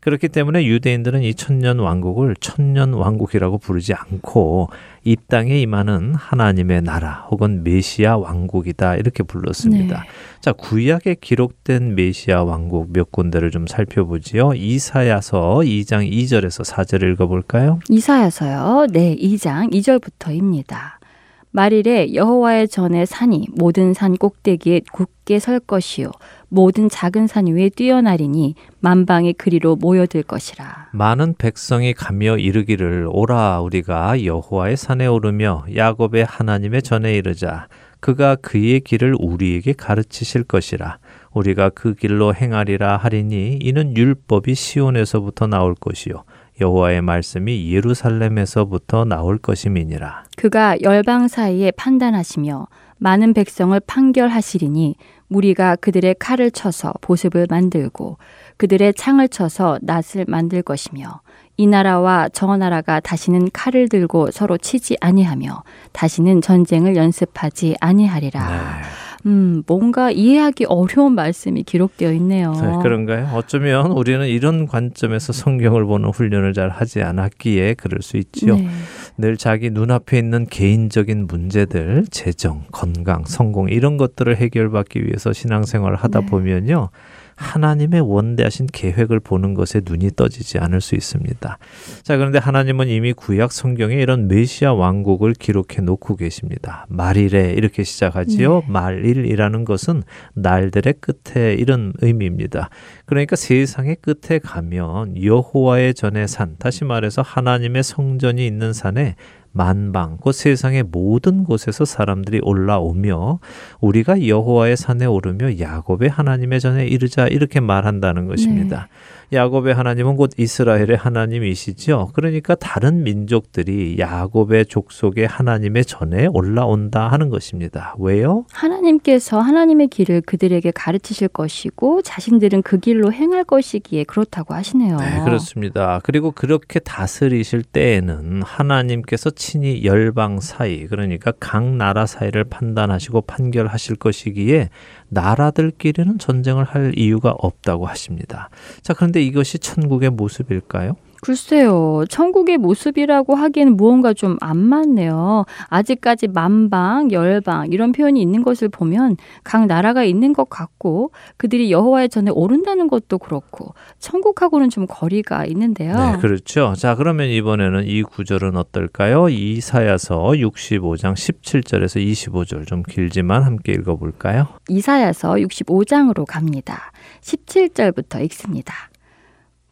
그렇기 때문에 유대인들은 이 천년 왕국을 천년 왕국이라고 부르지 않고 이 땅에 임하는 하나님의 나라 혹은 메시아 왕국이다 이렇게 불렀습니다. 네. 자 구약에 기록된 메시아 왕국 몇 군데를 좀 살펴보지요. 이사야서 2장 2절에서 4절 읽어 볼까요? 이사야서요. 네, 2장 2절부터입니다. 말일에 여호와의 전에 산이 모든 산 꼭대기에 굳게 설 것이요 모든 작은 산 위에 뛰어나리니 만방의 그리로 모여들 것이라. 많은 백성이 가며 이르기를 오라 우리가 여호와의 산에 오르며 야곱의 하나님의 전에 이르자 그가 그의 길을 우리에게 가르치실 것이라. 우리가 그 길로 행하리라 하리니 이는 율법이 시온에서부터 나올 것이요 여호와의 말씀이 예루살렘에서부터 나올 것임이니라. 그가 열방 사이에 판단하시며 많은 백성을 판결하시리니 무리가 그들의 칼을 쳐서 보습을 만들고 그들의 창을 쳐서 낫을 만들 것이며 이 나라와 저 나라가 다시는 칼을 들고 서로 치지 아니하며 다시는 전쟁을 연습하지 아니하리라. 네. 음, 뭔가 이해하기 어려운 말씀이 기록되어 있네요. 네, 그런가요? 어쩌면 우리는 이런 관점에서 성경을 보는 훈련을 잘 하지 않았기에 그럴 수 있지요. 네. 늘 자기 눈앞에 있는 개인적인 문제들, 재정, 건강, 성공 이런 것들을 해결받기 위해서 신앙생활을 하다 네. 보면요. 하나님의 원대하신 계획을 보는 것에 눈이 떠지지 않을 수 있습니다. 자, 그런데 하나님은 이미 구약 성경에 이런 메시아 왕국을 기록해 놓고 계십니다. 말일에 이렇게 시작하지요. 네. 말일이라는 것은 날들의 끝에 이런 의미입니다. 그러니까 세상의 끝에 가면 여호와의 전에 산, 다시 말해서 하나님의 성전이 있는 산에 만방 곧 세상의 모든 곳에서 사람들이 올라오며 우리가 여호와의 산에 오르며 야곱의 하나님의 전에 이르자 이렇게 말한다는 것입니다. 네. 야곱의 하나님은 곧 이스라엘의 하나님이시죠. 그러니까 다른 민족들이 야곱의 족속의 하나님의 전에 올라온다 하는 것입니다. 왜요? 하나님께서 하나님의 길을 그들에게 가르치실 것이고 자신들은 그 길로 행할 것이기에 그렇다고 하시네요. 네, 그렇습니다. 그리고 그렇게 다스리실 때에는 하나님께서 친히 열방 사이 그러니까 각 나라 사이를 판단하시고 판결하실 것이기에 나라들끼리는 전쟁을 할 이유가 없다고 하십니다. 자, 그런데 이것이 천국의 모습일까요? 글쎄요. 천국의 모습이라고 하기에는 무언가 좀 안 맞네요. 아직까지 만방, 열방 이런 표현이 있는 것을 보면 각 나라가 있는 것 같고 그들이 여호와의 전에 오른다는 것도 그렇고 천국하고는 좀 거리가 있는데요. 네, 그렇죠. 자, 그러면 이번에는 이 구절은 어떨까요? 이사야서 65장 17절에서 25절 좀 길지만 함께 읽어 볼까요? 이사야서 65장으로 갑니다. 17절부터 읽습니다.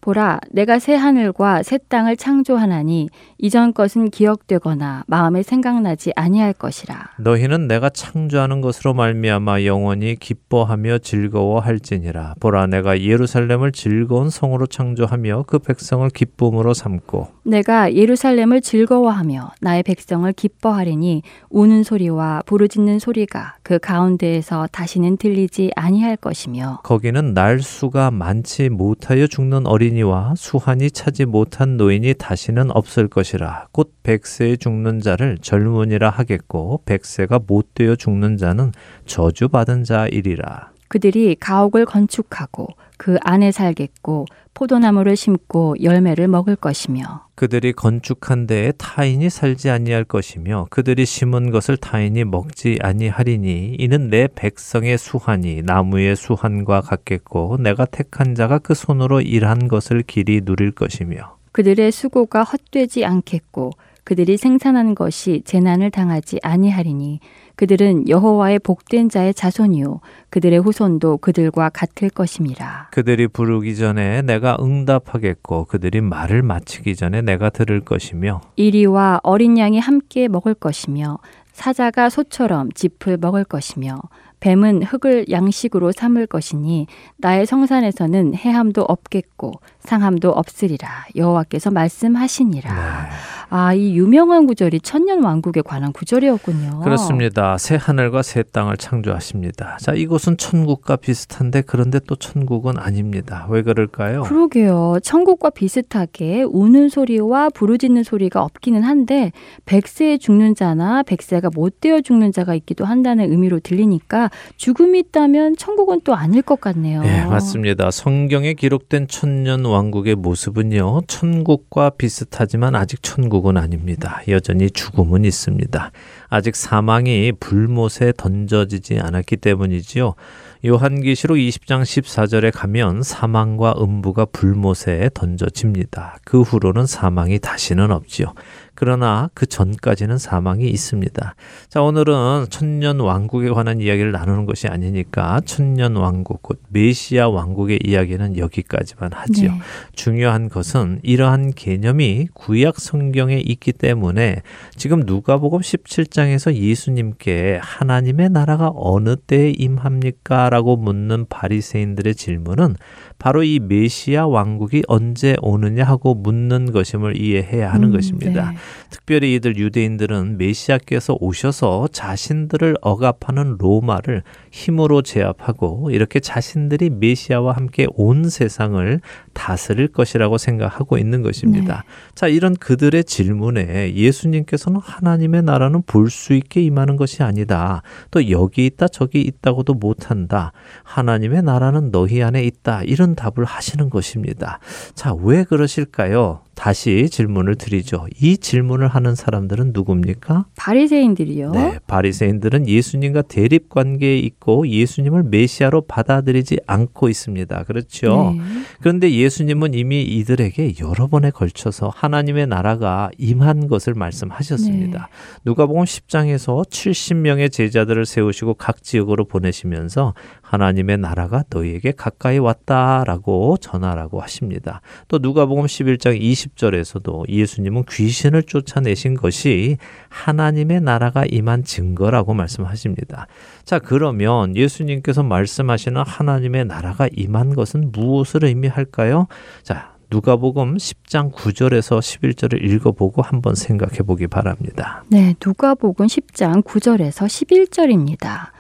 보라, 내가 새 하늘과 새 땅을 창조하나니 이전 것은 기억되거나 마음에 생각나지 아니할 것이라. 너희는 내가 창조하는 것으로 말미암아 영원히 기뻐하며 즐거워할지니라. 보라, 내가 예루살렘을 즐거운 성으로 창조하며 그 백성을 기쁨으로 삼고 내가 예루살렘을 즐거워하며 나의 백성을 기뻐하리니 우는 소리와 부르짖는 소리가 그 가운데에서 다시는 들리지 아니할 것이며 거기는 날 수가 많지 못하여 죽는 어린 이와 수한이 차지 못한 노인이 다시는 없을 것이라. 곧 백세에 죽는 자를 젊은이라 하겠고 백세가 못 되어 죽는 자는 저주받은 자이리라. 그들이 가옥을 건축하고 그 안에 살겠고 포도나무를 심고 열매를 먹을 것이며 그들이 건축한 데에 타인이 살지 아니할 것이며 그들이 심은 것을 타인이 먹지 아니하리니 이는 내 백성의 수한이 나무의 수한과 같겠고 내가 택한 자가 그 손으로 일한 것을 길이 누릴 것이며 그들의 수고가 헛되지 않겠고 그들이 생산한 것이 재난을 당하지 아니하리니 그들은 여호와의 복된 자의 자손이요 그들의 후손도 그들과 같을 것임이라. 그들이 부르기 전에 내가 응답하겠고 그들이 말을 마치기 전에 내가 들을 것이며 이리와 어린 양이 함께 먹을 것이며 사자가 소처럼 짚을 먹을 것이며 뱀은 흙을 양식으로 삼을 것이니 나의 성산에서는 해함도 없겠고 상함도 없으리라 여호와께서 말씀하시니라. 네. 아, 이 유명한 구절이 천년 왕국에 관한 구절이었군요. 그렇습니다. 새 하늘과 새 땅을 창조하십니다. 자, 이곳은 천국과 비슷한데 그런데 또 천국은 아닙니다. 왜 그럴까요? 그러게요. 천국과 비슷하게 우는 소리와 부르짖는 소리가 없기는 한데 백세에 죽는 자나 백세 가 못 되어 죽는 자가 있기도 한다는 의미로 들리니까 죽음이 있다면 천국은 또 아닐 것 같네요. 네, 맞습니다. 성경에 기록된 천년 왕국의 모습은요, 천국과 비슷하지만 아직 천국은 아닙니다. 여전히 죽음은 있습니다. 아직 사망이 불못에 던져지지 않았기 때문이지요. 요한계시록 20장 14절에 가면 사망과 음부가 불못에 던져집니다. 그 후로는 사망이 다시는 없지요. 그러나 그 전까지는 사망이 있습니다. 자, 오늘은 천년 왕국에 관한 이야기를 나누는 것이 아니니까 천년 왕국, 곧 메시아 왕국의 이야기는 여기까지만 하지요. 네. 중요한 것은 이러한 개념이 구약 성경에 있기 때문에 지금 누가복음 17장에서 예수님께 하나님의 나라가 어느 때에 임합니까? 라고 묻는 바리새인들의 질문은 바로 이 메시아 왕국이 언제 오느냐 하고 묻는 것임을 이해해야 하는 음, 것입니다. 네. 특별히 이들 유대인들은 메시아께서 오셔서 자신들을 억압하는 로마를 힘으로 제압하고 이렇게 자신들이 메시아와 함께 온 세상을 다스릴 것이라고 생각하고 있는 것입니다. 자, 이런 그들의 질문에 예수님께서는 하나님의 나라는 볼 수 있게 임하는 것이 아니다. 또 여기 있다 저기 있다고도 못한다. 하나님의 나라는 너희 안에 있다. 이런 답을 하시는 것입니다. 자, 왜 그러실까요? 다시 질문을 드리죠. 이 질문을 하는 사람들은 누굽니까? 바리새인들이요. 네, 바리새인들은 예수님과 대립 관계에 있고 예수님을 메시아로 받아들이지 않고 있습니다. 그렇죠? 네. 그런데 예수님은 이미 이들에게 여러 번에 걸쳐서 하나님의 나라가 임한 것을 말씀하셨습니다. 누가복음 10장에서 70명의 제자들을 세우시고 각 지역으로 보내시면서 하나님의 나라가 너희에게 가까이 왔다라고 전하라고 하십니다. 또 누가복음 11장 20절에서도 예수님은 귀신을 쫓아내신 것이 하나님의 나라가 임한 증거라고 말씀하십니다. 자, 그러면 예수님께서 말씀하시는 하나님의 나라가 임한 것은 무엇을 의미할까요? 자, 누가복음 10장 9절에서 11절을 읽어보고 한번 생각해 보기 바랍니다. 네, 누가복음 10장 9절에서 11절입니다.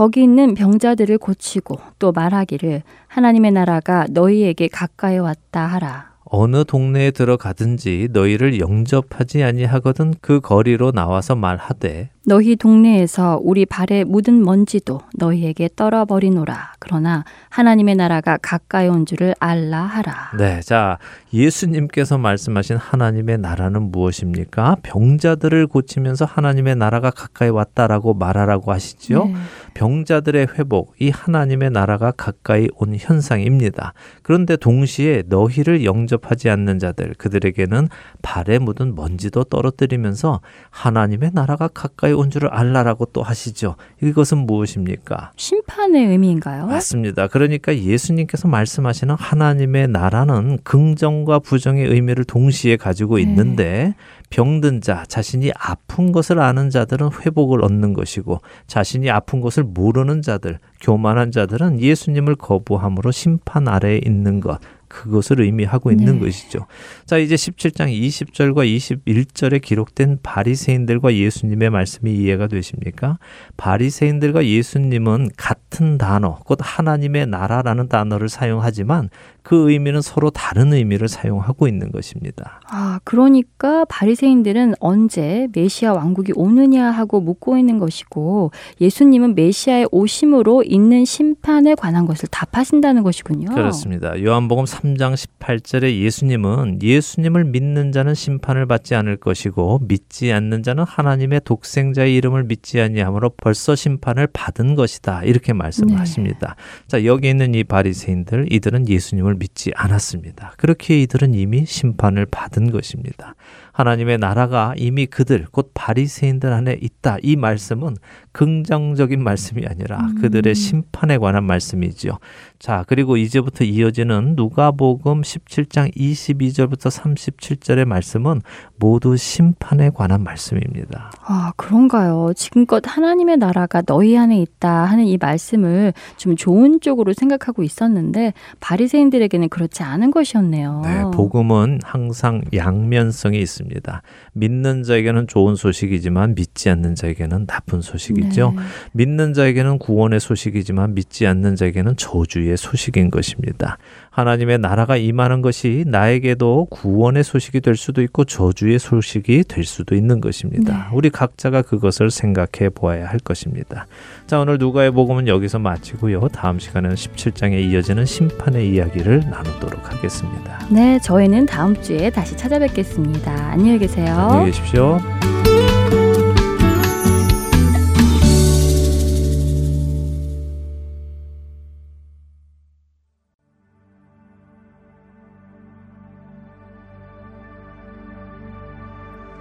거기 있는 병자들을 고치고 또 말하기를 하나님의 나라가 너희에게 가까이 왔다 하라. 어느 동네에 들어가든지 너희를 영접하지 아니하거든 그 거리로 나와서 말하되 너희 동네에서 우리 발에 묻은 먼지도 너희에게 떨어버리노라. 그러나 하나님의 나라가 가까이 온 줄을 알라 하라. 네, 자 예수님께서 말씀하신 하나님의 나라는 무엇입니까? 병자들을 고치면서 하나님의 나라가 가까이 왔다라고 말하라고 하시지요. 네. 병자들의 회복, 이 하나님의 나라가 가까이 온 현상입니다. 그런데 동시에 너희를 영접하지 않는 자들, 그들에게는 발에 묻은 먼지도 떨어뜨리면서 하나님의 나라가 가까이 온 줄을 알라라고 또 하시죠. 이것은 무엇입니까? 심판의 의미인가요? 맞습니다. 그러니까 예수님께서 말씀하시는 하나님의 나라는 긍정과 부정의 의미를 동시에 가지고 네. 있는데 네. 병든 자, 자신이 아픈 것을 아는 자들은 회복을 얻는 것이고 자신이 아픈 것을 모르는 자들, 교만한 자들은 예수님을 거부함으로 심판 아래에 있는 것. 그것을 의미하고 있는 네. 것이죠. 자, 이제 17장 20절과 21절에 기록된 바리새인들과 예수님의 말씀이 이해가 되십니까? 바리새인들과 예수님은 같은 단어, 곧 하나님의 나라라는 단어를 사용하지만 그 의미는 서로 다른 의미를 사용하고 있는 것입니다. 아, 그러니까 바리새인들은 언제 메시아 왕국이 오느냐 하고 묻고 있는 것이고 예수님은 메시아의 오심으로 있는 심판에 관한 것을 답하신다는 것이군요. 그렇습니다. 요한복음 3장 18절에 예수님은 예수님을 믿는 자는 심판을 받지 않을 것이고 믿지 않는 자는 하나님의 독생자의 이름을 믿지 아니하므로 벌써 심판을 받은 것이다. 이렇게 말씀하십니다. 네. 자, 여기 있는 이 바리새인들 이들은 예수님을 믿지 않았습니다. 그렇게 이들은 이미 심판을 받은 것입니다. 하나님의 나라가 이미 그들 곧 바리새인들 안에 있다. 이 말씀은 긍정적인 말씀이 아니라 음. 그들의 심판에 관한 말씀이지요. 자, 그리고 이제부터 이어지는 누가복음 17장 22절부터 37절의 말씀은 모두 심판에 관한 말씀입니다. 아, 그런가요? 지금껏 하나님의 나라가 너희 안에 있다 하는 이 말씀을 좀 좋은 쪽으로 생각하고 있었는데 바리새인들에게는 그렇지 않은 것이었네요. 네, 복음은 항상 양면성이 있습니다. 믿는 자에게는 좋은 소식이지만 믿지 않는 자에게는 나쁜 소식이죠. 네. 믿는 자에게는 구원의 소식이지만 믿지 않는 자에게는 저주의 소식인 것입니다. 하나님의 나라가 임하는 것이 나에게도 구원의 소식이 될 수도 있고 저주의 소식이 될 수도 있는 것입니다. 네. 우리 각자가 그것을 생각해 보아야 할 것입니다. 자, 오늘 누가의 복음은 여기서 마치고요. 다음 시간에는 17장에 이어지는 심판의 이야기를 나누도록 하겠습니다. 네, 저희는 다음 주에 다시 찾아뵙겠습니다. 안녕히 계세요. 안녕히 계십시오.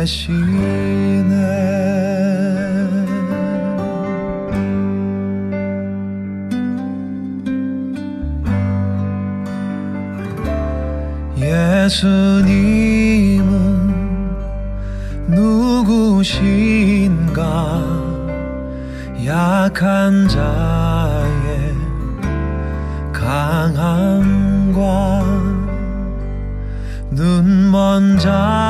대신에 예수님은 누구신가? 약한 자의 강함과 눈먼 자의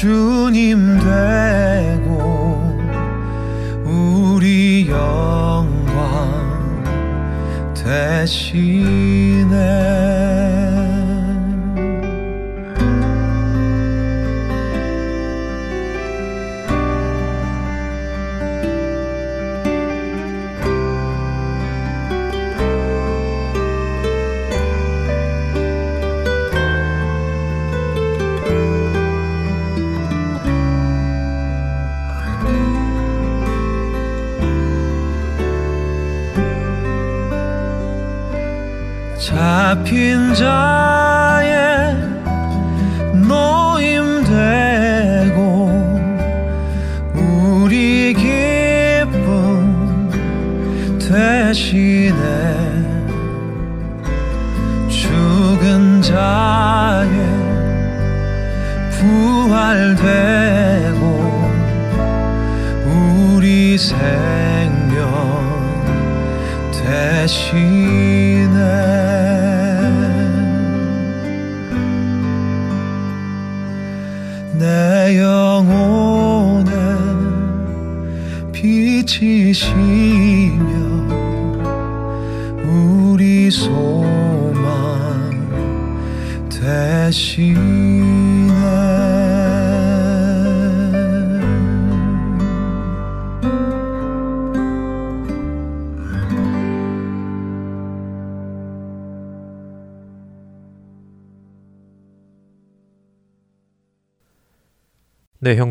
주님 되고 우리 영광 대신에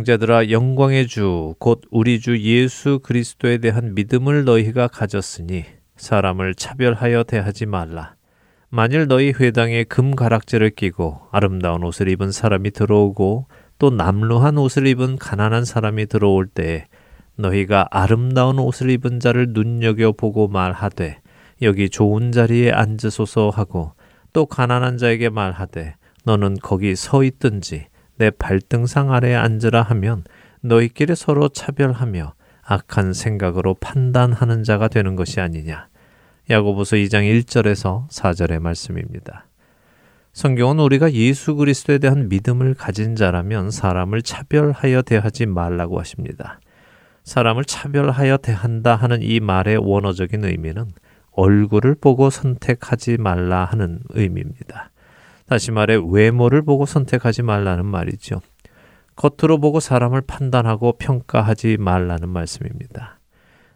형제들아 영광의 주 곧 우리 주 예수 그리스도에 대한 믿음을 너희가 가졌으니 사람을 차별하여 대하지 말라. 만일 너희 회당에 금 가락지를 끼고 아름다운 옷을 입은 사람이 들어오고 또 남루한 옷을 입은 가난한 사람이 들어올 때에 너희가 아름다운 옷을 입은 자를 눈여겨 보고 말하되 여기 좋은 자리에 앉으소서 하고 또 가난한 자에게 말하되 너는 거기 서 있든지 내 발등상 아래에 앉으라 하면 너희끼리 서로 차별하며 악한 생각으로 판단하는 자가 되는 것이 아니냐. 야고보서 2장 1절에서 4절의 말씀입니다. 성경은 우리가 예수 그리스도에 대한 믿음을 가진 자라면 사람을 차별하여 대하지 말라고 하십니다. 사람을 차별하여 대한다 하는 이 말의 원어적인 의미는 얼굴을 보고 선택하지 말라 하는 의미입니다. 다시 말해 외모를 보고 선택하지 말라는 말이죠. 겉으로 보고 사람을 판단하고 평가하지 말라는 말씀입니다.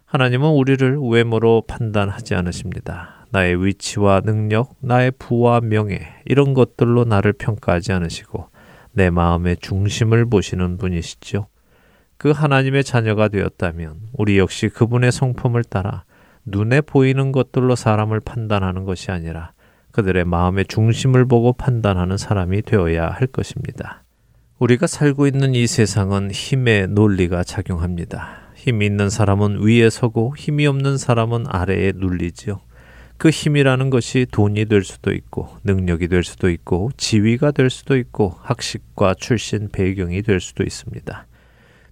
하나님은 우리를 외모로 판단하지 않으십니다. 나의 위치와 능력, 나의 부와 명예, 이런 것들로 나를 평가하지 않으시고 내 마음의 중심을 보시는 분이시죠. 그 하나님의 자녀가 되었다면 우리 역시 그분의 성품을 따라 눈에 보이는 것들로 사람을 판단하는 것이 아니라 그들의 마음의 중심을 보고 판단하는 사람이 되어야 할 것입니다. 우리가 살고 있는 이 세상은 힘의 논리가 작용합니다. 힘이 있는 사람은 위에 서고 힘이 없는 사람은 아래에 눌리지요. 그 힘이라는 것이 돈이 될 수도 있고 능력이 될 수도 있고 지위가 될 수도 있고 학식과 출신 배경이 될 수도 있습니다.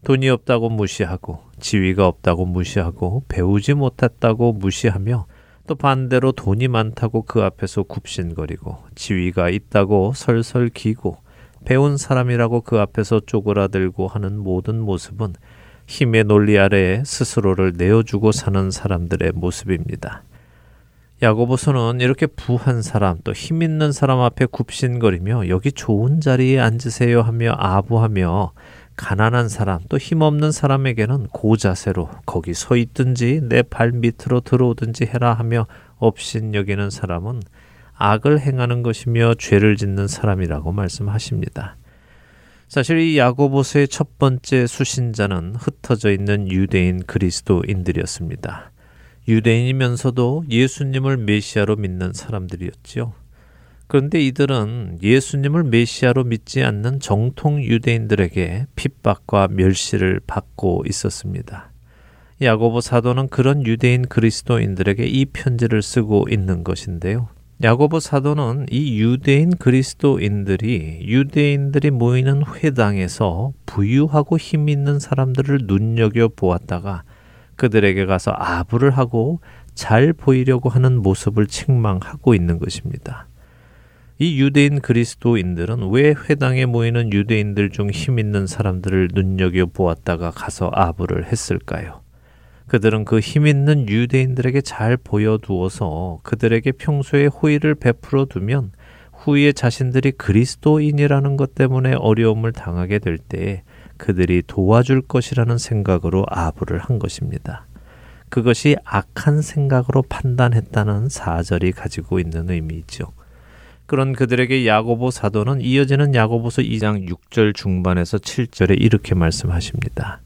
돈이 없다고 무시하고 지위가 없다고 무시하고 배우지 못했다고 무시하며 또 반대로 돈이 많다고 그 앞에서 굽신거리고 지위가 있다고 설설 기고 배운 사람이라고 그 앞에서 쪼그라들고 하는 모든 모습은 힘의 논리 아래에 스스로를 내어주고 사는 사람들의 모습입니다. 야고보서는 이렇게 부한 사람 또 힘 있는 사람 앞에 굽신거리며 여기 좋은 자리에 앉으세요 하며 아부하며 가난한 사람 또 힘없는 사람에게는 고자세로 거기 서 있든지 내 발 밑으로 들어오든지 해라 하며 업신 여기는 사람은 악을 행하는 것이며 죄를 짓는 사람이라고 말씀하십니다. 사실 이 야고보서의 첫 번째 수신자는 흩어져 있는 유대인 그리스도인들이었습니다. 유대인이면서도 예수님을 메시아로 믿는 사람들이었지요. 그런데 이들은 예수님을 메시아로 믿지 않는 정통 유대인들에게 핍박과 멸시를 받고 있었습니다. 야고보 사도는 그런 유대인 그리스도인들에게 이 편지를 쓰고 있는 것인데요. 야고보 사도는 이 유대인 그리스도인들이 유대인들이 모이는 회당에서 부유하고 힘 있는 사람들을 눈여겨 보았다가 그들에게 가서 아부를 하고 잘 보이려고 하는 모습을 책망하고 있는 것입니다. 이 유대인 그리스도인들은 왜 회당에 모이는 유대인들 중 힘 있는 사람들을 눈여겨 보았다가 가서 아부를 했을까요? 그들은 그 힘 있는 유대인들에게 잘 보여두어서 그들에게 평소에 호의를 베풀어 두면 후에 자신들이 그리스도인이라는 것 때문에 어려움을 당하게 될 때에 그들이 도와줄 것이라는 생각으로 아부를 한 것입니다. 그것이 악한 생각으로 판단했다는 사절이 가지고 있는 의미이죠. 그런 그들에게 야고보 사도는 이어지는 야고보서 2장 6절 중반에서 7절에 이렇게 말씀하십니다.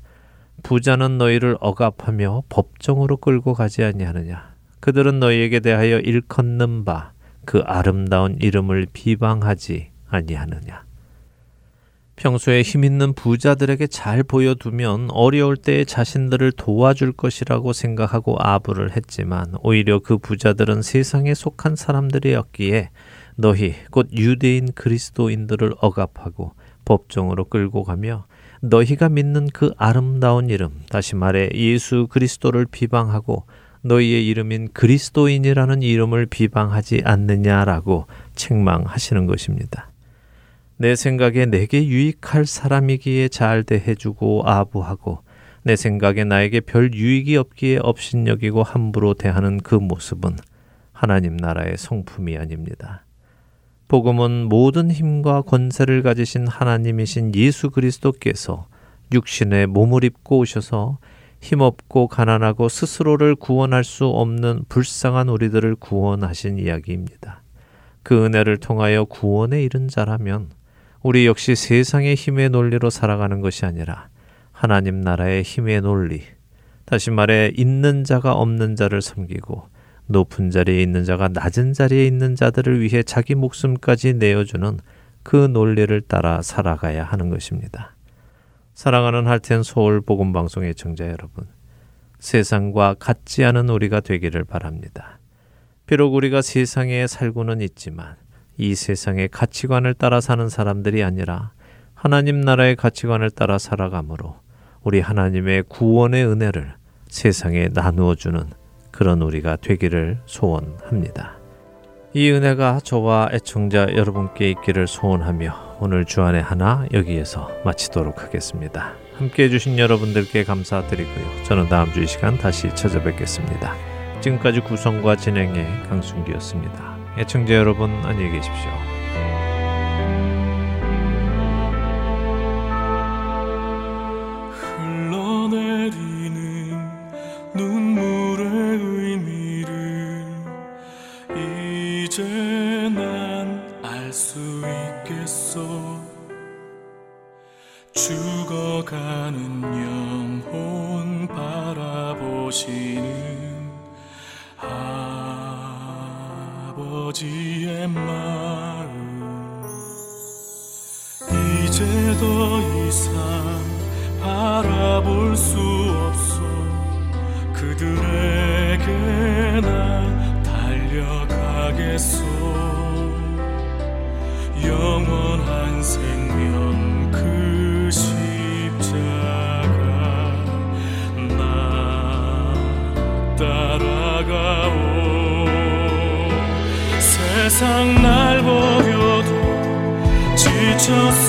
부자는 너희를 억압하며 법정으로 끌고 가지 아니하느냐 그들은 너희에게 대하여 일컫는 바 그 아름다운 이름을 비방하지 아니하느냐 평소에 힘 있는 부자들에게 잘 보여두면 어려울 때에 자신들을 도와줄 것이라고 생각하고 아부를 했지만 오히려 그 부자들은 세상에 속한 사람들이었기에 너희 곧 유대인 그리스도인들을 억압하고 법정으로 끌고 가며 너희가 믿는 그 아름다운 이름 다시 말해 예수 그리스도를 비방하고 너희의 이름인 그리스도인이라는 이름을 비방하지 않느냐라고 책망하시는 것입니다. 내 생각에 내게 유익할 사람이기에 잘 대해주고 아부하고 내 생각에 나에게 별 유익이 없기에 업신여기고 함부로 대하는 그 모습은 하나님 나라의 성품이 아닙니다. 복음은 모든 힘과 권세를 가지신 하나님이신 예수 그리스도께서 육신의 몸을 입고 오셔서 힘없고 가난하고 스스로를 구원할 수 없는 불쌍한 우리들을 구원하신 이야기입니다. 그 은혜를 통하여 구원에 이른 자라면 우리 역시 세상의 힘의 논리로 살아가는 것이 아니라 하나님 나라의 힘의 논리, 다시 말해 있는 자가 없는 자를 섬기고 높은 자리에 있는 자가 낮은 자리에 있는 자들을 위해 자기 목숨까지 내어주는 그 논리를 따라 살아가야 하는 것입니다. 사랑하는 할텐 서울 복음 방송의 청자 여러분, 세상과 같지 않은 우리가 되기를 바랍니다. 비록 우리가 세상에 살고는 있지만 이 세상의 가치관을 따라 사는 사람들이 아니라 하나님 나라의 가치관을 따라 살아가므로 우리 하나님의 구원의 은혜를 세상에 나누어 주는 그런 우리가 되기를 소원합니다. 이 은혜가 저와 애청자 여러분께 있기를 소원하며 오늘 주안의 하나 여기에서 마치도록 하겠습니다. 함께 해주신 여러분들께 감사드리고요. 저는 다음 주 이 시간 다시 찾아뵙겠습니다. 지금까지 구성과 진행의 강순기였습니다. 애청자 여러분 안녕히 계십시오. 죽어가는 영혼 바라보시는 아버지의 마음. 이제 더 이상 바라볼 수 없어 그들에게 나 달려가겠소. 영원한 생명 그 따라가오. 세상 날 지쳐 쓰